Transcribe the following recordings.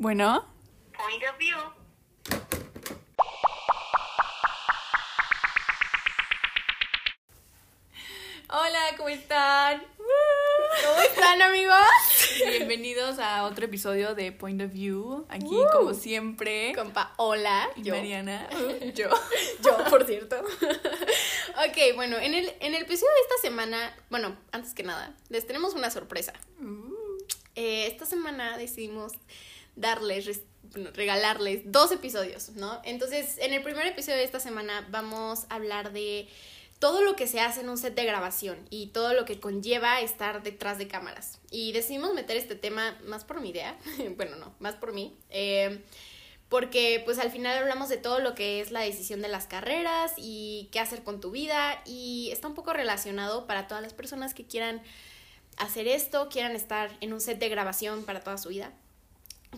Bueno. Point of view. Hola, ¿cómo están? ¿Cómo están, amigos? Bienvenidos a otro episodio de Point of View. Aquí, Uh. como siempre, Compa, hola. y Yo. Mariana. Yo. Yo, por cierto. ok, bueno, en el, en el episodio de esta semana, bueno, antes que nada, les tenemos una sorpresa. Uh. Eh, esta semana decidimos darles, regalarles dos episodios, ¿no? Entonces, en el primer episodio de esta semana vamos a hablar de todo lo que se hace en un set de grabación y todo lo que conlleva estar detrás de cámaras. Y decidimos meter este tema más por mi idea, bueno, no, más por mí, eh, porque pues al final hablamos de todo lo que es la decisión de las carreras y qué hacer con tu vida y está un poco relacionado para todas las personas que quieran hacer esto, quieran estar en un set de grabación para toda su vida.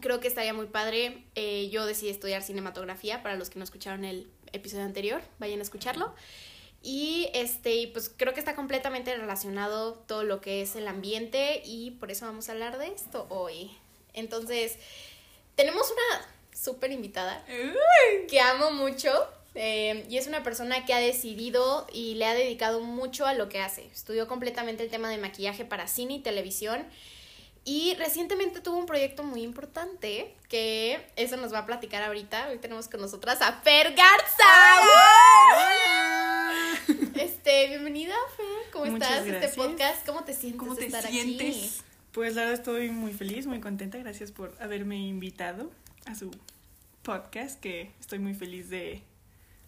Creo que estaría muy padre. Eh, yo decidí estudiar cinematografía. Para los que no escucharon el episodio anterior, vayan a escucharlo. Y este, y pues creo que está completamente relacionado todo lo que es el ambiente y por eso vamos a hablar de esto hoy. Entonces, tenemos una súper invitada que amo mucho eh, y es una persona que ha decidido y le ha dedicado mucho a lo que hace. Estudió completamente el tema de maquillaje para cine y televisión y recientemente tuvo un proyecto muy importante que eso nos va a platicar ahorita. Hoy tenemos con nosotras a Fer Garza. Este, bienvenida Fer, ¿cómo Muchas estás? Este gracias. podcast, ¿cómo te sientes ¿Cómo te estar sientes? aquí? Pues la verdad estoy muy feliz, muy contenta. Gracias por haberme invitado a su podcast, que estoy muy feliz de,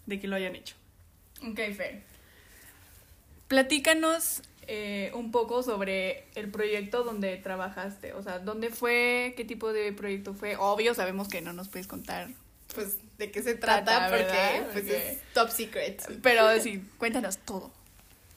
de que lo hayan hecho. Ok, Fer. Platícanos eh, un poco sobre el proyecto donde trabajaste. O sea, ¿dónde fue? ¿Qué tipo de proyecto fue? Obvio, sabemos que no nos puedes contar. Pues, ¿de qué se trata? Trata, Porque pues, es top secret, Pero sí, cuéntanos todo.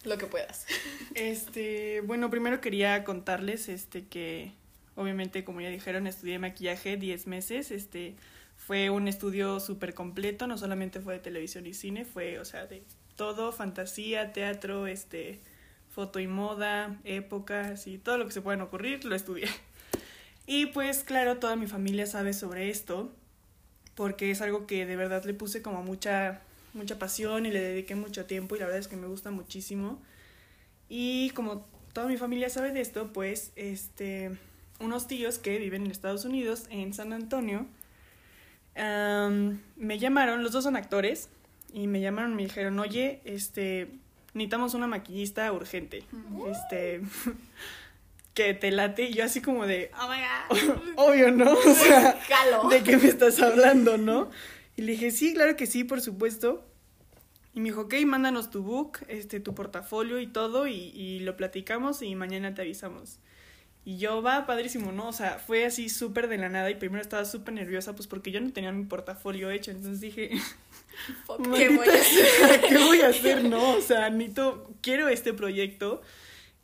lo que puedas. Este, bueno, primero quería contarles este que obviamente como ya dijeron, estudié maquillaje 10 meses, este fue un estudio súper completo, no solamente fue de televisión y cine, fue, o sea, de todo, fantasía, teatro, este foto y moda, época, así, todo lo que se puedan ocurrir, lo estudié. Y pues claro, toda mi familia sabe sobre esto, porque es algo que de verdad le puse como mucha mucha pasión y le dediqué mucho tiempo y la verdad es que me gusta muchísimo. Y como toda mi familia sabe de esto, pues este unos tíos que viven en Estados Unidos, en San Antonio, me llamaron, los dos son actores, y me llamaron y me dijeron, oye, este, necesitamos una maquillista urgente. Este, que te late, y yo así como de, Oh my god. obvio, ¿no? O sea. ¿de qué me estás hablando, no? Y le dije, sí, claro que sí, por supuesto. Y me dijo, ok, mándanos tu book, este, tu portafolio y todo, y, y lo platicamos y mañana te avisamos. Y yo, va, padrísimo, ¿no? O sea, fue así súper de la nada y primero estaba súper nerviosa, pues porque yo no tenía mi portafolio hecho, entonces dije, ¿Qué voy a "Maldita sea, ¿qué voy a hacer, no? O sea, necesito, quiero este proyecto.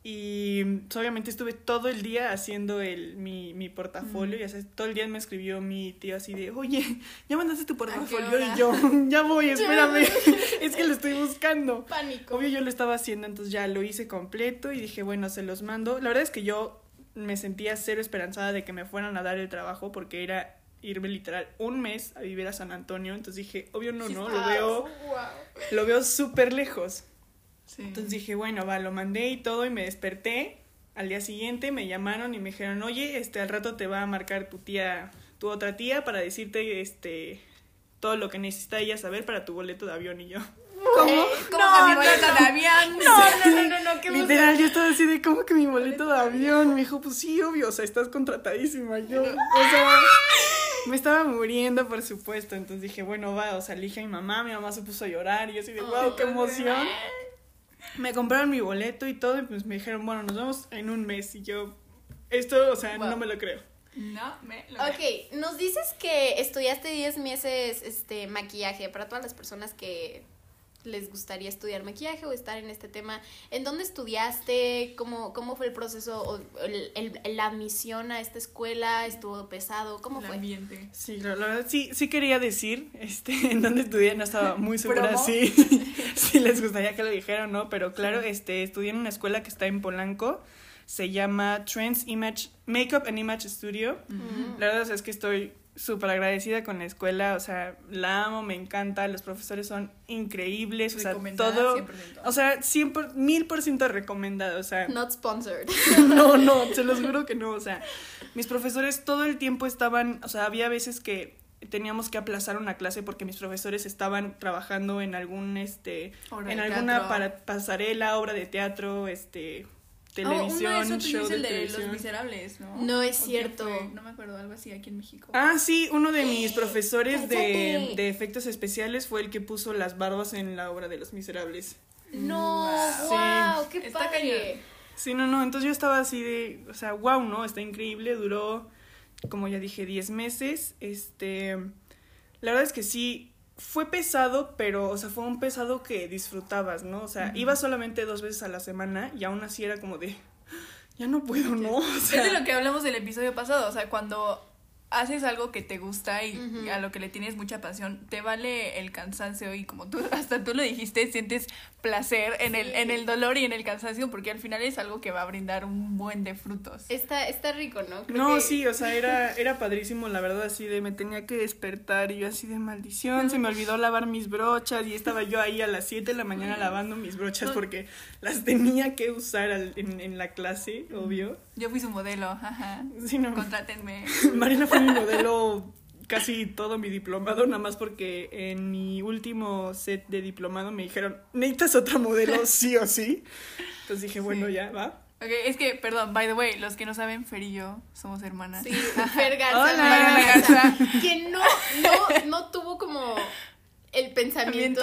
Y pues, obviamente estuve todo el día haciendo el, mi, mi portafolio. Y así, todo el día me escribió mi tío así de, oye, ya mandaste tu portafolio. Y yo, ya voy, espérame. es que lo estoy buscando. Pánico. Obvio yo lo estaba haciendo, entonces ya lo hice completo y dije, bueno, se los mando. La verdad es que yo me sentía cero esperanzada de que me fueran a dar el trabajo porque era irme literal un mes a vivir a San Antonio. Entonces dije, obvio no, no, lo veo, Wow. lo veo súper lejos. Sí. Entonces dije, bueno, va, lo mandé y todo y me desperté. Al día siguiente me llamaron y me dijeron, oye, este, al rato te va a marcar tu tía, tu otra tía para decirte, este, todo lo que necesita ella saber para tu boleto de avión y yo. ¿Cómo? ¿Cómo No, que mi boleto no. de avión? No, no, no, no, no, qué Literal, yo estaba así de, ¿cómo que mi boleto de avión? Me dijo, pues sí, obvio, o sea, estás contratadísima. Yo, o sea, me estaba muriendo, por supuesto. Entonces dije, bueno, va, o sea, elige a mi mamá, mi mamá se puso a llorar y yo así de, wow, qué emoción. Me compraron mi boleto y todo y pues me dijeron, bueno, nos vemos en un mes. Y yo, esto, o sea, Wow. no me lo creo. No me lo creo. Ok, nos dices que estudiaste 10 meses este maquillaje para todas las personas que les gustaría estudiar maquillaje o estar en este tema. ¿En dónde estudiaste? ¿Cómo, cómo fue el proceso? o el- el- ¿La admisión a esta escuela estuvo pesado? ¿Cómo El fue? ambiente. Sí, la, la verdad sí, sí quería decir este, en dónde estudié, no estaba muy segura si, si les gustaría que lo dijera o no, pero claro, este, estudié en una escuela que está en Polanco, se llama Trends Image, Makeup and Image Studio. La verdad es que estoy súper agradecida con la escuela, o sea, la amo, me encanta, los profesores son increíbles, o sea, todo, 100%. o sea, 100 por- mil por ciento recomendado, o sea, Not sponsored. no, no, se los juro que no, o sea, mis profesores todo el tiempo estaban, o sea, había veces que teníamos que aplazar una clase porque mis profesores estaban trabajando en algún, este, Obra en alguna para, pasarela, obra de teatro, este, televisión, Oh, uno de esos show es de el de televisión. Los Miserables, ¿no? No es ¿O quién cierto. No me acuerdo, algo así aquí en México. Ah, sí, uno de mis profesores de, de efectos especiales fue el que puso las barbas en la obra de Los Miserables. No, Wow. wow, qué Está padre. cañón. Sí, no, no, entonces yo estaba así de, o sea, wow, ¿no? Está increíble, duró, como ya dije, 10 meses. Este, la verdad es que sí, fue pesado, pero, o sea, fue un pesado que disfrutabas, ¿no? O sea, iba solamente dos veces a la semana y aún así era como de, ya no puedo, ¿no? O sea, es de lo que hablamos del episodio pasado, o sea, cuando haces algo que te gusta y a lo que le tienes mucha pasión, te vale el cansancio y como tú, hasta tú lo dijiste, sientes placer en el, en el dolor y en el cansancio porque al final es algo que va a brindar un buen de frutos. Está, está rico, ¿no? Creo No, que- sí, o sea, era, era padrísimo, la verdad, así de me tenía que despertar y yo así de maldición, se me olvidó lavar mis brochas y estaba yo ahí a las 7 de la mañana lavando mis brochas porque las tenía que usar al- en, en la clase, obvio. Yo fui su modelo, ajá. Sí, no. Contrátenme. Marina fue mi modelo casi todo mi diplomado, nada más porque en mi último set de diplomado me dijeron, necesitas otra modelo sí o sí. Entonces dije, bueno, Sí. ya, va. Ok, es que, perdón, by the way, los que no saben, Fer y yo somos hermanas. Sí, Fer Garza, Hola. Mariana Mariana Garza, quien no, no, no tuvo como el pensamiento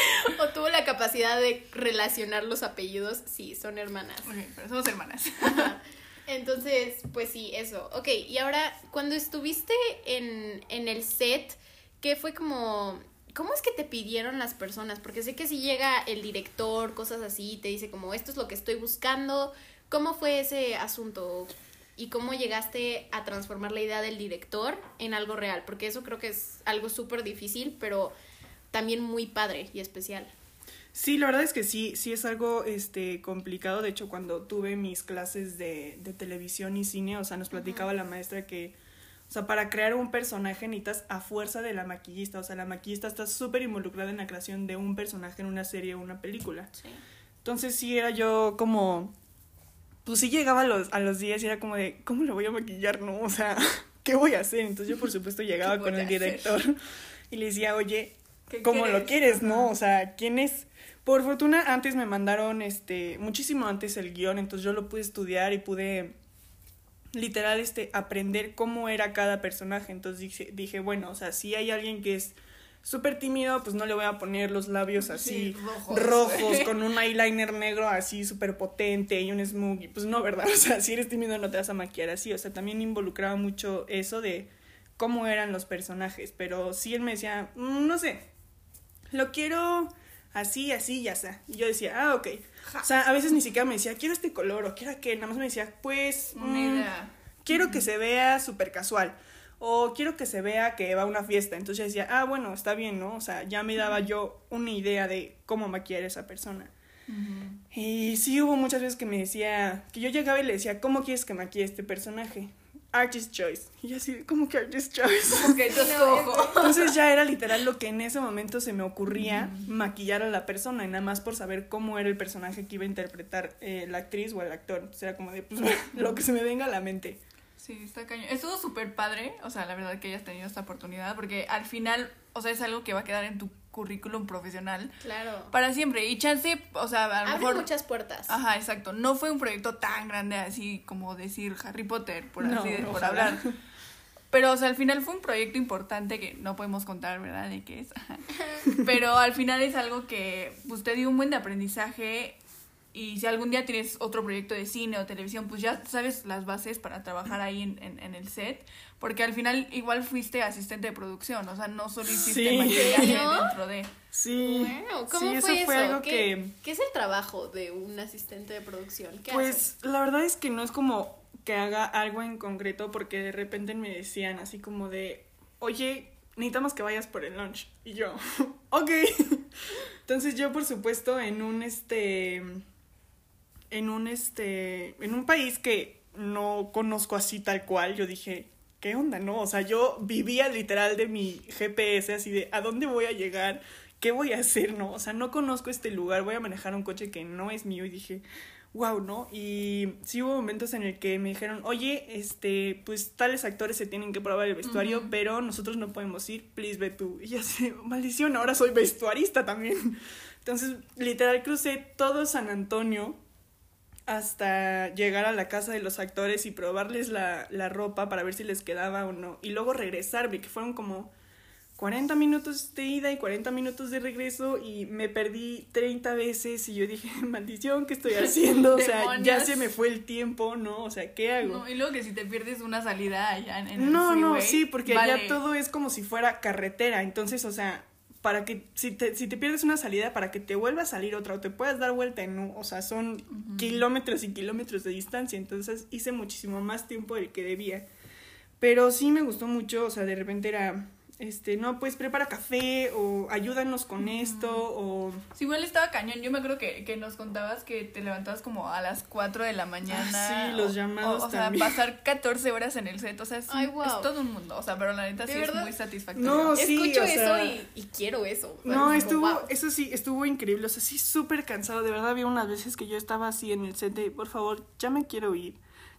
o tuvo la capacidad de relacionar los apellidos, sí, son hermanas. Ok, pero somos hermanas. Ajá. Entonces, pues sí, eso. Ok, y ahora, cuando estuviste en, en el set, ¿qué fue como... ¿Cómo es que te pidieron las personas? Porque sé que si llega el director, cosas así, te dice como, esto es lo que estoy buscando. ¿Cómo fue ese asunto? ¿Y cómo llegaste a transformar la idea del director en algo real? Porque eso creo que es algo súper difícil, pero también muy padre y especial. Sí, la verdad es que sí, sí es algo este complicado. De hecho, cuando tuve mis clases de, de televisión y cine, o sea, nos platicaba la maestra que, o sea, para crear un personaje necesitas a fuerza de la maquillista. O sea, la maquillista está súper involucrada en la creación de un personaje en una serie o una película. Sí. Entonces sí era yo como, pues sí llegaba a los, a los días y era como de, ¿cómo le voy a maquillar? No, o sea, ¿qué voy a hacer? Entonces yo por supuesto llegaba ¿Qué con el director y le decía, oye, ¿Qué como lo quieres, ¿no? Ajá. O sea, ¿quién es? Por fortuna antes me mandaron, este, muchísimo antes el guion, entonces yo lo pude estudiar y pude literal, este, aprender cómo era cada personaje. Entonces dije, dije bueno, o sea, si hay alguien que es súper tímido, pues no le voy a poner los labios así Sí, rojos. rojos, con un eyeliner negro así súper potente y un smoothie. Pues no, ¿verdad? O sea, si eres tímido no te vas a maquillar así. O sea, también involucraba mucho eso de cómo eran los personajes. Pero sí él me decía, "Mm, no sé, lo quiero así, así, ya está. Y yo decía, ah, ok. O sea, a veces ni siquiera me decía, quiero este color o quiero aquel. Nada más me decía, pues, mm, idea. quiero que se vea súper casual. O quiero que se vea que va a una fiesta. Entonces yo decía, ah, bueno, está bien, ¿no? O sea, ya me daba yo una idea de cómo maquillar a esa persona. Y sí hubo muchas veces que me decía, que yo llegaba y le decía, ¿cómo quieres que maquille este personaje? Artist Choice. Y así, ¿cómo que Artist Choice? Ok, entonces cojo. Entonces ya era literal lo que en ese momento se me ocurría maquillar a la persona y nada más por saber cómo era el personaje que iba a interpretar eh, la actriz o el actor. Entonces era como de, pues, lo que se me venga a la mente. Sí, está cañón. Estuvo súper padre, o sea, la verdad que hayas tenido esta oportunidad, porque al final, o sea, es algo que va a quedar en tu currículum profesional Claro. para siempre. Y chance, o sea, a lo Abre mejor... muchas puertas. Ajá, exacto. No fue un proyecto tan grande así como decir Harry Potter, por No, así de- por hablar. Pero, o sea, al final fue un proyecto importante que no podemos contar, ¿verdad? De qué es. Pero al final es algo que pues, te dio un buen de aprendizaje. Y si algún día tienes otro proyecto de cine o televisión, pues ya sabes las bases para trabajar ahí en, en, en el set. Porque al final igual fuiste asistente de producción, o sea, no solo hiciste Sí. maquillaje ¿No? dentro de... Sí. Wow, ¿cómo sí, eso fue, eso? algo ¿Qué, que... qué es el trabajo de un asistente de producción? ¿Qué Pues la verdad es que no es como que haga algo en concreto porque de repente me decían así como de, oye, necesitamos que vayas por el lunch. Y yo, ok. Entonces yo por supuesto en un este, en un este, en un país que no conozco así tal cual, yo dije, ¿qué onda, no? O sea, yo vivía literal de mi GPS, así de, ¿a dónde voy a llegar? ¿Qué voy a hacer, no? O sea, no conozco este lugar, voy a manejar un coche que no es mío y dije, wow, ¿no? Y sí hubo momentos en el que me dijeron, oye, este, pues tales actores se tienen que probar el vestuario, pero nosotros no podemos ir, please ve tú. Y ya sé, maldición, ahora soy vestuarista también. Entonces, literal, crucé todo San Antonio hasta llegar a la casa de los actores y probarles la, la ropa para ver si les quedaba o no. Y luego regresarme, que fueron como 40 minutos de ida y 40 minutos de regreso y me perdí 30 veces y yo dije, maldición, ¿qué estoy haciendo? O sea, ya se me fue el tiempo, ¿no? O sea, ¿qué hago? No, y luego que si te pierdes una salida allá en, en el No, no, sí, porque vale. allá todo es como si fuera carretera, entonces, o sea, para que si te, si te pierdes una salida, para que te vuelva a salir otra o te puedas dar vuelta en un, o sea, son kilómetros y kilómetros de distancia, entonces hice muchísimo más tiempo del que debía. Pero sí me gustó mucho, o sea, de repente era, este, no, pues prepara café o ayúdanos con esto o... Sí, igual estaba cañón. Yo me acuerdo que, que nos contabas que te levantabas como a las 4 de la mañana. Ah, sí, los o- llamados O, o sea, también. pasar 14 horas en el set. O sea, es, Ay, un- wow. es todo un mundo. O sea, pero la neta ¿De sí verdad? es muy satisfactorio. No, sí, Escucho o eso y, y quiero eso. O sea, No, es como, estuvo, wow. eso sí, estuvo increíble, o sea, sí súper cansado, de verdad había unas veces que yo estaba así en el set de, por favor, ya me quiero ir,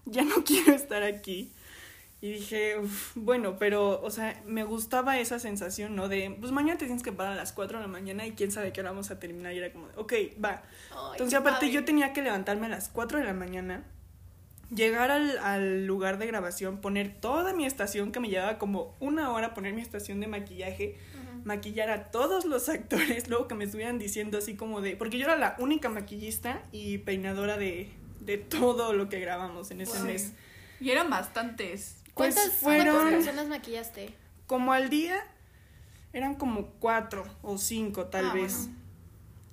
ya no quiero estar aquí. Y dije, "Uf, bueno, pero, o sea, me gustaba esa sensación, ¿no? De, pues mañana te tienes que parar a las 4 de la mañana y quién sabe qué hora vamos a terminar. Y era como, ok, va. Ay, Entonces, aparte, padre. yo tenía que levantarme a las 4 de la mañana, llegar al, al lugar de grabación, poner toda mi estación, que me llevaba como una hora poner mi estación de maquillaje, maquillar a todos los actores, luego que me estuvieran diciendo así como de, porque yo era la única maquillista y peinadora de, de todo lo que grabamos en ese Wow. mes. Y eran bastantes. Pues ¿Cuántas, fueron- ¿Cuántas personas maquillaste? Como al día eran como cuatro o cinco tal Ah, vez. bueno.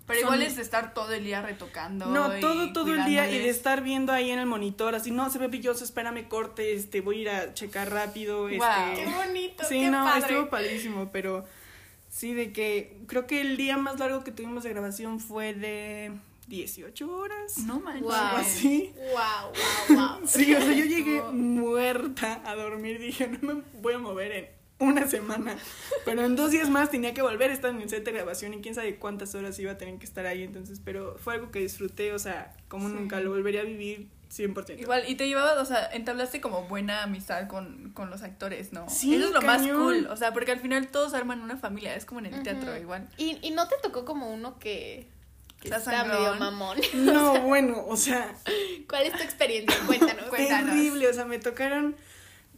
Pero Son- igual es de estar todo el día retocando. No, y todo, todo el día y de estar viendo ahí en el monitor, así, no, se ve brilloso, espérame, corte, este, voy a ir a checar rápido, este... Guau. Qué bonito, Sí, qué no, padre. estuvo padrísimo, pero sí, de que creo que el día más largo que tuvimos de grabación fue de 18 horas. No manches. Wow. Algo así. Wow, wow, wow. Sí, o sea, yo llegué muerta a dormir, dije, no me voy a mover en una semana, pero en dos días más tenía que volver a estar en el set de grabación y quién sabe cuántas horas iba a tener que estar ahí, entonces, pero fue algo que disfruté, o sea, como Sí. nunca lo volvería a vivir 100%. Igual, y te llevabas, o sea, entablaste como buena amistad con, con los actores, ¿no? Sí, Eso es lo más cool, o sea, porque al final todos arman una familia, es como en el teatro igual. ¿Y, y no te tocó como uno que, que Está medio mamón. No, bueno, o sea, ¿Cuál es tu experiencia? Cuéntanos. Cuéntanos. terrible, o sea, me tocaron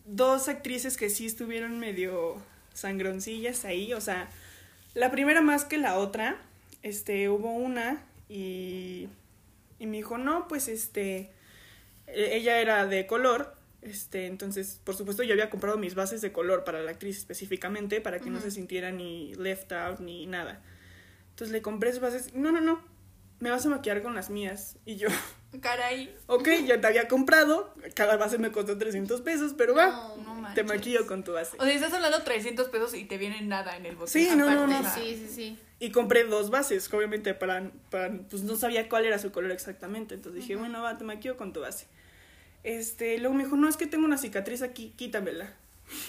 dos actrices que sí estuvieron medio sangroncillas ahí, o sea, la primera más que la otra, este, hubo una y, y me dijo, no, pues este, e- ella era de color, este, entonces, por supuesto, yo había comprado mis bases de color para la actriz específicamente, para que no se sintiera ni left out ni nada. Entonces le compré sus bases, no, no, no, me vas a maquillar con las mías. Y yo, Caray. ok, ya te había comprado, cada base me costó 300 pesos, pero va, No, No te manches. maquillo con tu base. O sea, estás hablando 300 pesos y te viene nada en el bote. Sí, no, no, no. Sí, sí, sí. Y compré dos bases, obviamente, para, para, pues no sabía cuál era su color exactamente, entonces dije, bueno, va, te maquillo con tu base. Este, luego me dijo, no, es que tengo una cicatriz aquí, quítamela.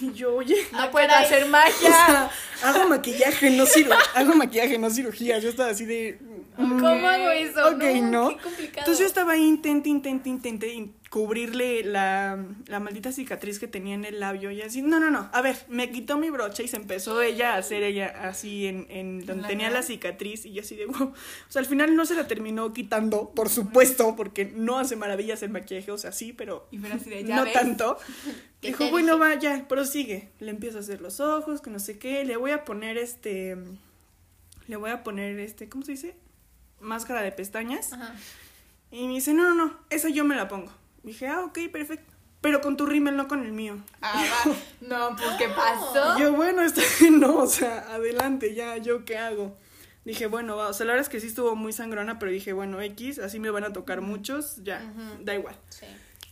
Y yo, oye, No Ah, puedo hacer o magia. sea, hago maquillaje, no cirugía, hago maquillaje, no cirugía. Yo estaba así de... ¿Cómo mm, hago eso? Ok, no. Qué complicado. Entonces yo estaba ahí, intenté, intenté, intenté in- cubrirle la, la maldita cicatriz que tenía en el labio y así, no, no, no, a ver, me quitó mi brocha y se empezó ella a hacer ella así en, en donde la tenía cara? la cicatriz y yo así de, wow. O sea, al final no se la terminó quitando, por supuesto, porque no hace maravillas el maquillaje, o sea, sí, pero Y fuera así de, ya no ves. tanto. ¿Qué Dijo, bueno, dije? va, ya, prosigue. Le empiezo a hacer los ojos, que no sé qué. Le voy a poner este. Le voy a poner este, ¿cómo se dice? Máscara de pestañas. Ajá. Y me dice, no, no, no, esa yo me la pongo. Dije, ah, ok, perfecto. Pero con tu rímel, no con el mío. Ah, va. No, pues, ¿qué pasó? Yo, bueno, está no, o sea, adelante, ya, ¿yo qué hago? Dije, bueno, va, o sea, la verdad es que sí estuvo muy sangrona, pero dije, bueno, X, así me van a tocar muchos, ya, da igual. Sí.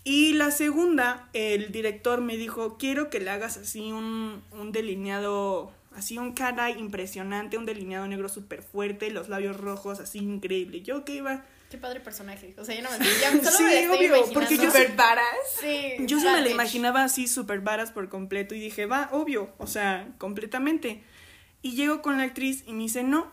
Y la segunda, el director me dijo, quiero que le hagas así un, un delineado, así un cara impresionante, un delineado negro súper fuerte, los labios rojos así increíble. Yo, ok, va. Qué padre personaje. O sea, yo no me ya solo Sí, me estoy obvio, imaginando. porque yo Super varas. Sí. Yo sí me la imaginaba así súper varas por completo y dije, va, obvio, o sea, completamente. Y llego con la actriz y me dice, no,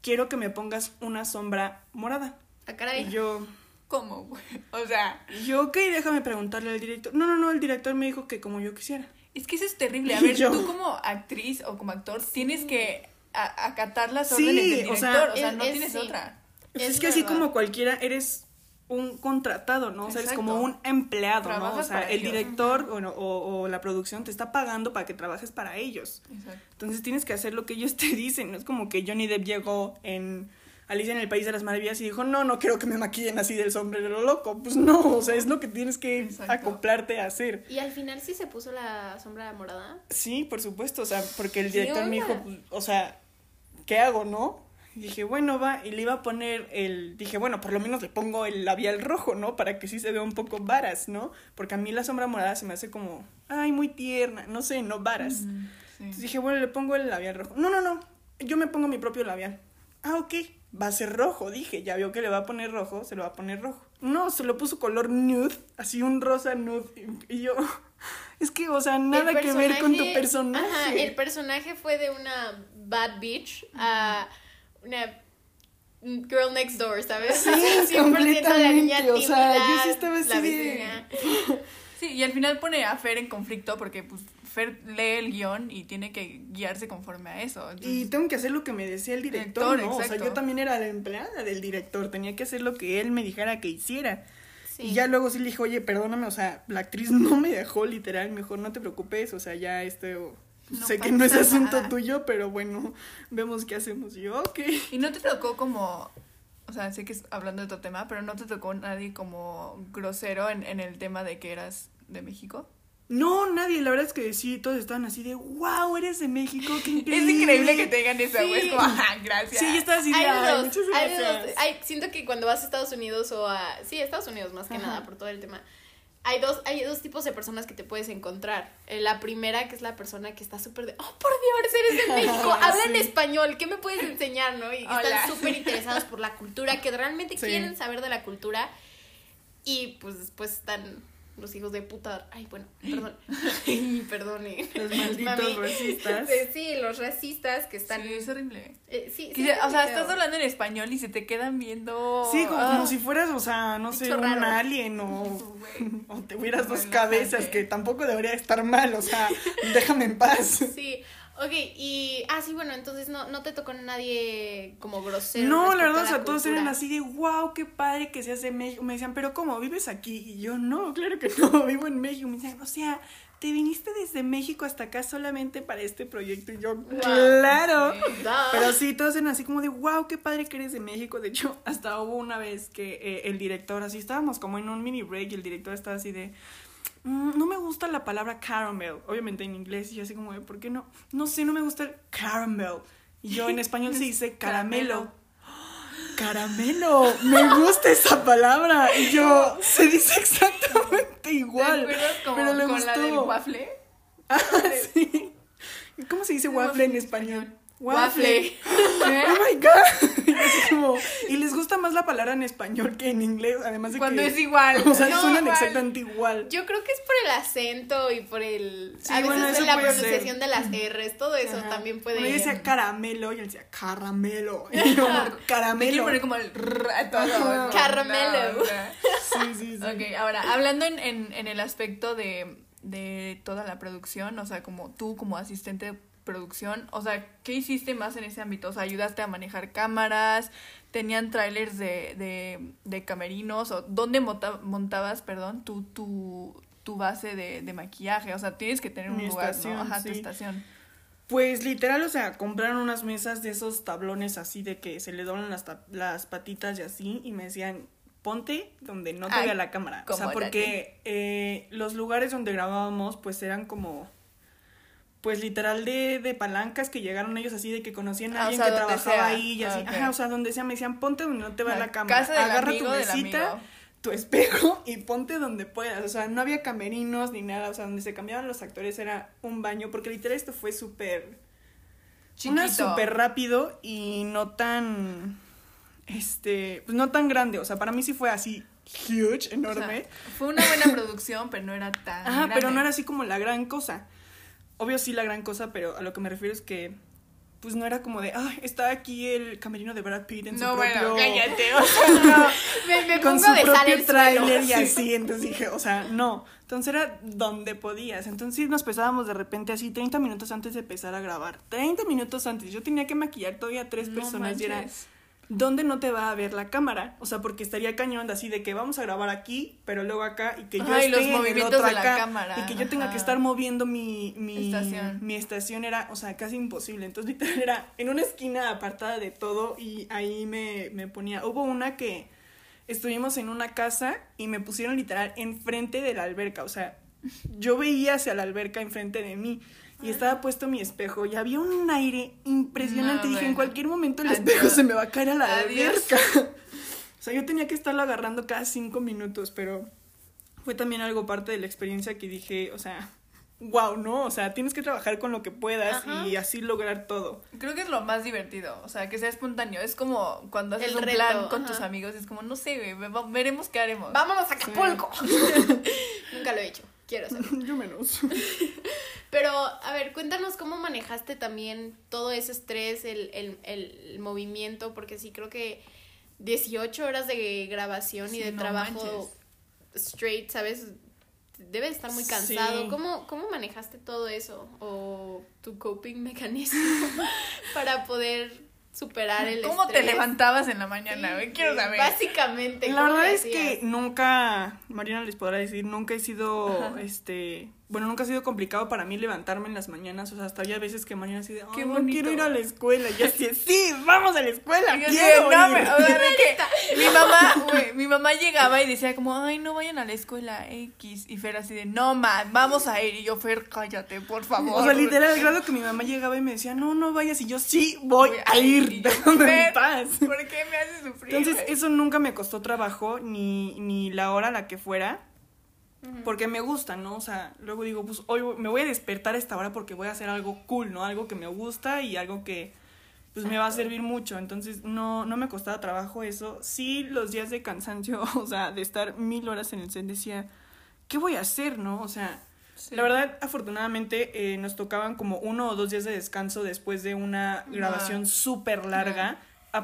quiero que me pongas una sombra morada. Ah, caray. Y yo, ¿Cómo, güey? O sea, yo, ok, déjame preguntarle al director. No, no, no, el director me dijo que como yo quisiera. es que eso es terrible. A ver, yo- tú como actriz o como actor tienes que a- acatar las Sí, órdenes del o director. sea, o sea, no es- tienes sí. otra. Es es, que así como cualquiera, eres un contratado, ¿no? O sea, eres como un empleado, ¿no? O sea, el ellos. director o, no- o- o la producción te está pagando para que trabajes para ellos. Exacto. Entonces tienes que hacer lo que ellos te dicen. No es como que Johnny Depp llegó en Alicia en el País de las Maravillas y dijo, no, no quiero que me maquillen así del sombrero loco. Pues no, o sea, es lo que tienes que Exacto. acoplarte a hacer. Y al final sí se puso la sombra morada. Sí, por supuesto, o sea, porque el ¿Qué director me dijo, pues, o sea, ¿qué hago, no? Dije, bueno, va, y le iba a poner el, dije, bueno, por lo menos le pongo el labial rojo, ¿no? Para que sí se vea un poco varas, ¿no? Porque a mí la sombra morada se me hace como, ay, muy tierna, no sé, no varas. Mm, sí. Entonces dije, bueno, le pongo el labial rojo. No, no, no, yo me pongo mi propio labial. Ah, ok, va a ser rojo, dije, ya vio que le va a poner rojo, se lo va a poner rojo. No, se lo puso color nude, así un rosa nude. Y yo, es que, o sea, nada que ver con tu personaje- personaje. Ajá, el personaje fue de una bad bitch a una girl next door, ¿sabes? Sí, 100% la niña completamente, o sea, yo sí estaba así la de-. Sí, y al final pone a Fer en conflicto porque pues Fer lee el guion y tiene que guiarse conforme a eso. Y tengo que hacer lo que me decía el director, Director, ¿no? O sea, yo también era la empleada del director, tenía que hacer lo que él me dijera que hiciera. Sí. Y ya luego sí le dije, oye, perdóname, o sea, la actriz no me dejó literal, mejor no te preocupes, o sea, ya esto, No sé que no es asunto nada. tuyo, pero bueno, vemos qué hacemos. Y yo, ok. Y no te tocó como, o sea, sé que es hablando de otro tema, pero no te tocó nadie como grosero en, en el tema de que eras de México. No, nadie, la verdad es que sí, todos estaban así de, wow, eres de México, qué increíble. Es increíble que te digan eso, güey. Sí. Es como, ajá, gracias. Sí, yo estaba así de, "Ay, muchas gracias". Hay- siento que cuando vas a Estados Unidos o a... Sí, a Estados Unidos más que Ajá. nada por todo el tema. Hay dos, hay dos tipos de personas que te puedes encontrar. Eh, La primera, que es la persona que está súper de, oh, por Dios, eres de México, hablan Sí. español, ¿qué me puedes enseñar, no? Y Hola. están súper interesados por la cultura, que realmente Sí. quieren saber de la cultura. Y pues después están los hijos de puta. Ay, bueno, perdón. Ay, perdone. Los malditos racistas. Sí, Sí, los racistas que están. Sí, es horrible. eh, sí, o sea, estás hablando en español y se te quedan viendo. Sí, como, Ah. como si fueras, o sea, no sé, un raro. alien o, o te hubieras dos cabezas, que tampoco debería estar mal, o sea, déjame en paz. Sí, ok, y. Ah, sí, bueno, entonces no, no te tocó nadie como grosero. No, la verdad, o sea, todos eran así de, wow, qué padre que seas de México. Me decían, pero ¿cómo? ¿Vives aquí? Y yo, no, claro que no, vivo en México. Me decían, o sea, ¿te viniste desde México hasta acá solamente para este proyecto? Y yo, claro. Sí. Da. Pero sí, todos eran así como de, wow, qué padre que eres de México. De hecho, hasta hubo una vez que eh, el director, así estábamos como en un mini break y el director estaba así de, "Mm, no me gusta la palabra caramel. Obviamente en inglés y yo así como de, ¿por qué no? No sé, no me gusta el caramel. Y yo en español se dice caramelo. Caramelo, me gusta esa palabra. Y yo, se dice exactamente ¿Te igual. como pero le con gustó. la del waffle? Ah, sí. ¿Cómo se dice waffle en español? Waffle. Oh my god. Y así como- y les gusta más la palabra en español que en inglés, además de Cuando que es igual. o sea, No, suenan igual. exactamente igual. Yo creo que es por el acento y por el. Sí, a veces bueno, la ser. pronunciación de las R's, todo eso Ajá. también puede. Uno decía caramelo y él decía caramelo. Y yo, caramelo. poner como el todo. Caramelo. No, o sea. Sí, sí, sí. Ok, ahora, hablando en, en, en el aspecto de, de toda la producción, o sea, como tú como asistente producción, o sea, ¿qué hiciste más en ese ámbito? O sea, ¿ayudaste a manejar cámaras? ¿Tenían trailers de, de, de camerinos? ¿O dónde monta- montabas, perdón, tu, tu, tu base de, de maquillaje? O sea, tienes que tener un Mi lugar, estación, ¿no? Ajá, tu estación. Pues literal, o sea, compraron unas mesas de esos tablones así de que se le doblan las, las patitas y así, y me decían, ponte donde no te Ay, vea la cámara. O sea, porque eh, los lugares donde grabábamos, pues eran como, pues literal de, de palancas que llegaron ellos así de que conocían a Ah, o alguien sea, que trabajaba sea. ahí y así. Ajá, o sea, donde sea, me decían, ponte donde no te vea La la cámara. Agarra amigo tu mesita, tu espejo y ponte donde puedas. O sea, no había camerinos ni nada. O sea, donde se cambiaban los actores era un baño, porque literal esto fue súper una súper rápido y no tan este, pues no tan grande, o sea, para mí sí fue así huge, O sea, enorme. fue una buena producción, pero no era tan. Ajá, pero grande. no era así como la gran cosa. Obvio sí la gran cosa, pero a lo que me refiero es que pues no era como de, ah, está aquí el camerino de Brad Pitt en No, su bueno, propio cállate. O sea, Me, me con pongo su de propio tráiler y Sí. así, entonces dije, o sea, no. Entonces era donde podías. Entonces nos pesábamos de repente así 30 minutos antes de empezar a grabar. 30 minutos antes. Yo tenía que maquillar todavía tres no personas y era, manches. ¿Dónde no te va a ver la cámara? O sea, porque estaría cañón así de que vamos a grabar aquí, pero luego acá y que yo los esté en el otro de la acá cámara, y que yo tenga que estar moviendo mi mi Estación. mi estación era, o sea, casi imposible. Entonces literal era en una esquina apartada de todo y ahí me me ponía. Hubo una que estuvimos en una casa y me pusieron literal enfrente de la alberca, o sea, yo veía hacia la alberca enfrente de mí y estaba puesto mi espejo y había un aire impresionante. No, Dije, en cualquier momento el Adiós. espejo se me va a caer a la alberca. O sea, yo tenía que estarlo agarrando cada cinco minutos, pero fue también algo parte de la experiencia que dije, o sea, wow, ¿no? O sea, tienes que trabajar con lo que puedas Ajá. y así lograr todo. Creo que es lo más divertido, o sea, que sea espontáneo. Es como cuando haces El un reto, plan con ajá. tus amigos, es como, no sé, güey, veremos qué haremos. Vámonos a Acapulco. Nunca lo he hecho. Quiero hacerlo. Yo menos. Pero, a ver, cuéntanos cómo manejaste también todo ese estrés, el, el, el movimiento, porque sí creo que 18 horas de grabación y de no trabajo straight, ¿sabes? Debe de estar muy cansado. Sí. ¿Cómo, ¿Cómo manejaste todo eso? ¿O tu coping mecanismo para poder superar el ¿Cómo te estrés? levantabas en la mañana, Sí? Quiero sí, saber. Básicamente. La ¿cómo verdad es que nunca, Mariana les podrá decir, nunca he sido, Ajá. este, bueno, nunca ha sido complicado para mí levantarme en las mañanas, o sea, hasta había veces que Mariana así de, Qué "Ay, no quiero ir a la escuela, y así, sí, vamos a la escuela, yo quiero así de, no, ir". me- o sea, de que mi mamá, güey, mi mamá llegaba y decía como, ay, no vayan a la escuela X. Y Fer así de, no, man, vamos a ir. Y yo, Fer, cállate, por favor. O sea, literal, al grado que mi mamá llegaba y me decía, no, no vayas, y yo, sí, voy Voy a ir. ir, Y yo, déjame "Fer, en paz. ¿Por qué me haces sufrir? Entonces, eso nunca me costó trabajo, ni, ni la hora a la que fuera, Porque me gusta, ¿no? O sea, luego digo, pues hoy me voy a despertar a esta hora porque voy a hacer algo cool, ¿no? Algo que me gusta y algo que pues me va a servir mucho. Entonces, no, no me costaba trabajo eso. Sí, los días de cansancio, o sea, de estar mil horas en el set, decía, ¿qué voy a hacer, no? O sea, Sí. la verdad, afortunadamente, eh, nos tocaban como uno o dos días de descanso después de una grabación Ah. súper larga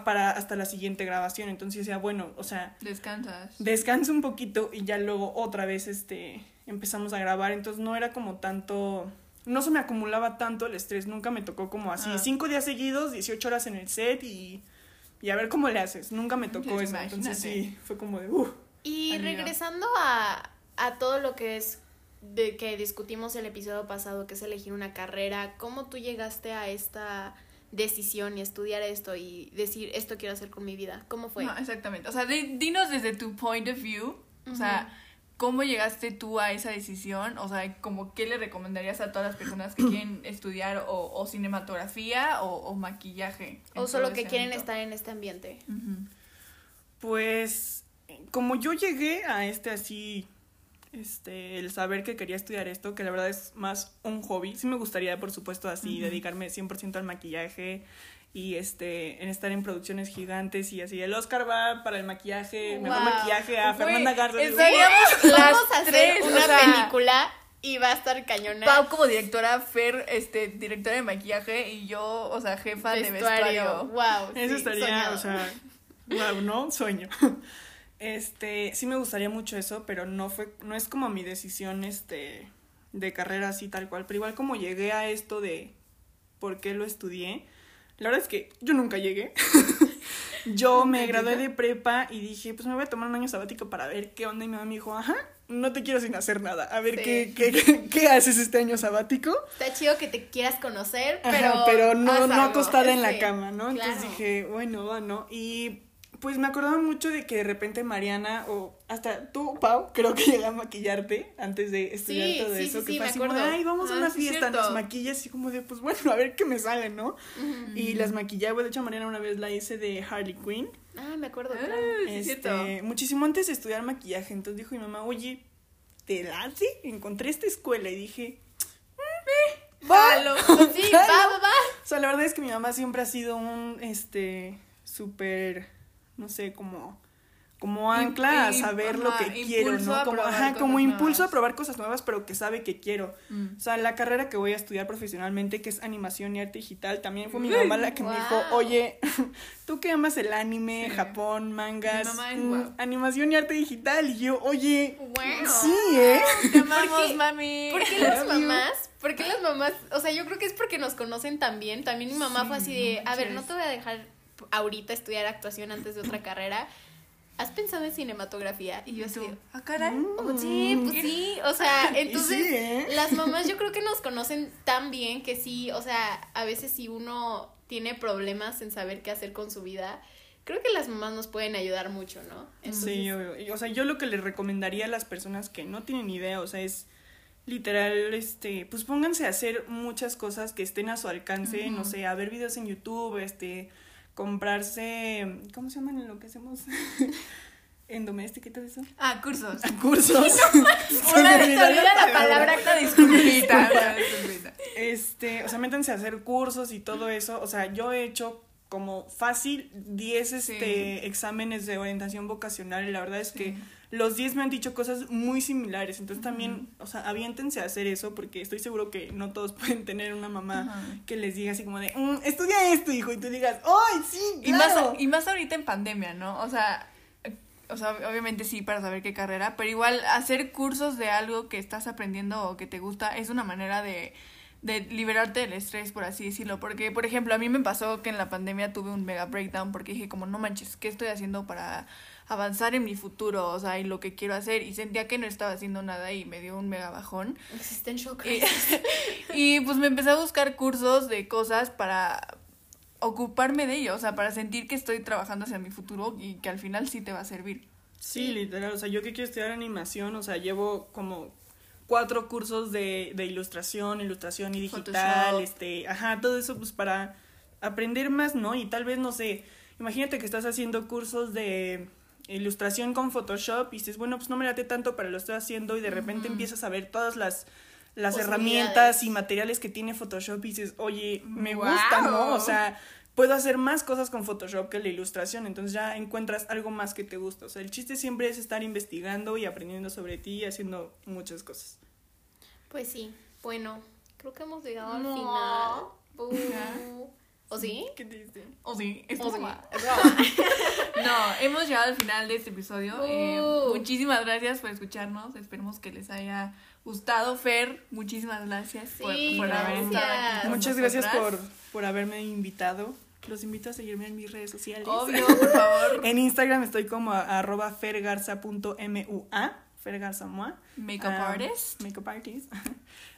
para hasta la siguiente grabación. Entonces decía, bueno, o sea, Descansas. descanso un poquito y ya luego otra vez este empezamos a grabar entonces no era como tanto no se me acumulaba tanto el estrés nunca me tocó como así Ah. cinco días seguidos 18 horas en el set y, y a ver cómo le haces nunca me tocó eso entonces sí fue como de uh, Y Amiga. regresando a, a todo lo que es de que discutimos el episodio pasado, que es elegir una carrera, ¿cómo tú llegaste a esta decisión y estudiar esto y decir esto quiero hacer con mi vida? ¿Cómo fue? No, exactamente. O sea, di- dinos desde tu point of view. O sea, ¿cómo llegaste tú a esa decisión? O sea, como qué le recomendarías a todas las personas que quieren estudiar o, o cinematografía o, o maquillaje. o solo que quieren estar en este ambiente. Pues como yo llegué a este así este el saber que quería estudiar esto que la verdad es más un hobby sí me gustaría por supuesto así Ujú. dedicarme 100% al maquillaje y este en estar en producciones gigantes y así el Oscar va para el maquillaje mejor Wow. maquillaje a Fernanda Garza digo, estaríamos las Vamos a hacer tres, una o sea, película y va a estar cañona. Pau como directora, Fer, este, directora de maquillaje y yo, o sea, jefa de vestuario. Wow. Eso sí, estaría, soñado. o sea, wow, ¿no? Sueño. Este, sí me gustaría mucho eso, pero no fue, no es como mi decisión, este, de carrera así tal cual, pero igual como llegué a esto de por qué lo estudié, la verdad es que yo nunca llegué. yo me ¿Nunca gradué de prepa y dije, pues me voy a tomar un año sabático para ver qué onda, y mi mamá me dijo, ajá, no te quiero sin hacer nada, a ver Sí. qué, qué, qué, qué haces este año sabático. Está chido que te quieras conocer, Ajá, pero. pero no, no acostada en la cama, ¿no? Entonces dije, bueno, va, ¿no? Y pues me acordaba mucho de que de repente Mariana o hasta tú, Pau, creo que llegué a maquillarte antes de estudiar Sí, todo sí, eso. sí, que sí, fue me así como, acuerdo. ay, vamos a Ah, una sí, fiesta, nos maquillas y como de, pues bueno, a ver qué me sale, ¿no? Y las maquillaba, de hecho Mariana una vez la hice de Harley Quinn. Ah, me acuerdo, Ah, claro. Este, cierto. muchísimo antes de estudiar maquillaje, entonces dijo mi mamá, oye, ¿te late? Encontré esta escuela y dije, Jalo. Sí, va, va, va. O sea, la verdad es que mi mamá siempre ha sido un, este, súper no sé, como como ancla a saber ajá, lo que quiero, ¿no? Como, ajá, como impulso a probar cosas nuevas, pero que sabe que quiero. Mm. O sea, la carrera que voy a estudiar profesionalmente, que es animación y arte digital, también fue mi mamá la que me dijo, oye, tú que amas el anime, Sí. Japón, mangas, Mi mamá es mm, animación y arte digital, y yo, oye, Wow. sí, ¿eh? Te amamos, qué? mami. ¿Por qué las mamás? ¿Por qué las mamás? O sea, yo creo que es porque nos conocen tan bien. También mi mamá Sí, fue así de, a ver, no te voy a dejar ahorita estudiar actuación antes de otra carrera. ¿Has pensado en cinematografía? Y yo así, ¿Ah, caray? "Oh, sí, pues sí, o sea, Y entonces sí, ¿eh? las mamás yo creo que nos conocen tan bien que sí, o sea, a veces si uno tiene problemas en saber qué hacer con su vida, creo que las mamás nos pueden ayudar mucho, ¿no? Sí, obvio. O sea, yo lo que les recomendaría a las personas que no tienen idea, o sea, es literal, este, pues pónganse a hacer muchas cosas que estén a su alcance, no sé, a ver videos en YouTube, este, comprarse, ¿cómo se llaman en lo que hacemos? en doméstica y todo eso. Ah, cursos. Cursos. Una olvida la palabra, una disculpita. Este, o sea, métanse a hacer cursos y todo eso. O sea, yo he hecho como fácil 10 este, exámenes de orientación vocacional y la verdad es que Sí. Los 10 me han dicho cosas muy similares. Entonces también, o sea, aviéntense a hacer eso porque estoy seguro que no todos pueden tener una mamá que les diga así como de, "Mm, estudia esto, hijo, y tú digas, ¡ay, sí! Y más, claro". y más ahorita en pandemia, ¿no? O sea, o sea, obviamente sí para saber qué carrera, pero igual hacer cursos de algo que estás aprendiendo o que te gusta es una manera de, de liberarte del estrés, por así decirlo. Porque, por ejemplo, a mí me pasó que en la pandemia tuve un mega breakdown porque dije como, no manches, ¿qué estoy haciendo para avanzar en mi futuro? O sea, y lo que quiero hacer. Y sentía que no estaba haciendo nada y me dio un mega bajón. Existential Y, crisis. y, pues me empecé a buscar cursos de cosas para ocuparme de ello, o sea, para sentir que estoy trabajando hacia mi futuro y que al final sí te va a servir. Sí, literal, o sea, yo que quiero estudiar animación, o sea, llevo como cuatro cursos de, de ilustración, ilustración y digital, Photoshop. este, ajá, todo eso pues para aprender más, ¿no? Y tal vez, no sé, imagínate que estás haciendo cursos de ilustración con Photoshop y dices, bueno, pues no me late tanto, pero lo estoy haciendo y de repente empiezas a ver todas las las herramientas y materiales que tiene Photoshop y dices, oye, me gusta, ¿no? O sea, puedo hacer más cosas con Photoshop que la ilustración, entonces ya encuentras algo más que te gusta. O sea, el chiste siempre es estar investigando y aprendiendo sobre ti y haciendo muchas cosas. Pues sí, bueno, creo que hemos llegado al final. ¿O sí? ¿Qué te dice? O sí, es ¿O sí? broma. Es broma. No, hemos llegado al final de este episodio. Eh, Uh. muchísimas gracias por escucharnos. Esperemos que les haya gustado. Fer, muchísimas gracias por, Sí, haber estado aquí. Muchas gracias por, por haberme invitado. Los invito a seguirme en mis redes sociales. Obvio, por favor. En Instagram estoy como a- arroba fergarza.mua, fergarzamua. Makeup Ah, artist. Makeup artist.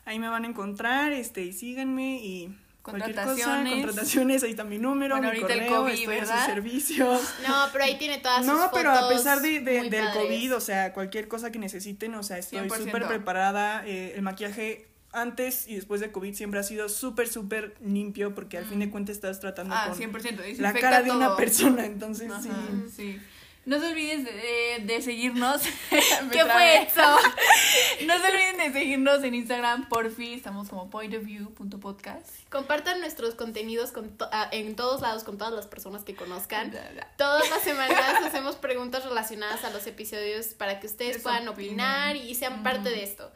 Ahí me van a encontrar, este, y síganme y cualquier cosa, Contrataciones. contrataciones, ahí está mi número, Bueno, mi correo, COVID, estoy a sus servicios. No, pero ahí tiene todas sus No, pero a pesar de, de- del padres. COVID, o sea, cualquier cosa que necesiten, o sea, estoy 100%. súper preparada. eh, el maquillaje antes y después de COVID siempre ha sido súper, súper limpio porque al fin de cuentas estás tratando Ah, con 100%. la cara de una persona, entonces sí. Ajá, sí. No se olviden de, de seguirnos. ¿Qué fue eso? No se olviden de seguirnos en Instagram, porfi. Estamos como pointofview.podcast. Compartan nuestros contenidos con to- ah, en todos lados con todas las personas que conozcan. Todas las semanas hacemos preguntas relacionadas a los episodios para que ustedes puedan opinar y sean parte de esto.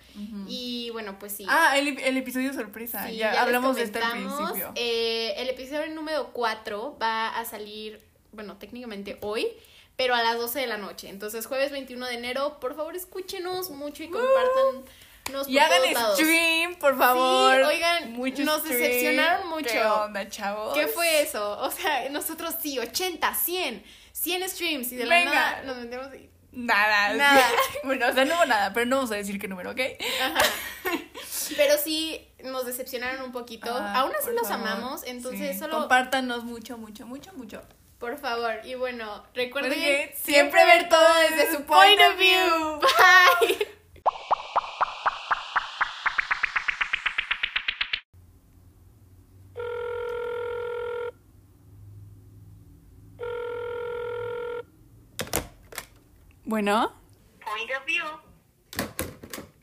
Y bueno, pues sí. Ah, el, el episodio sorpresa. Sí, ya, hablamos de este al principio. Eh, el episodio número 4 va a salir, bueno, técnicamente hoy, pero a las 12 de la noche. Entonces, jueves 21 de enero, por favor, escúchenos mucho y compartan. y hagan stream, por favor. Sí, oigan, Mucho nos stream. decepcionaron mucho. ¿Qué onda, chavos? ¿Qué fue eso? O sea, nosotros sí, 80, 100, 100 streams y de la Venga. nada nos metemos y... Nada. Nada. bueno, o sea, no hubo nada, pero no vamos a decir qué número, ¿ok? Ajá. Pero sí nos decepcionaron un poquito. Ah, Aún así los favor. amamos, entonces Sí. solo Compártanos mucho, mucho, mucho, mucho. Por favor, y bueno, recuerden Porque siempre ver todo desde su point of view. Bye. Bueno. Point of view.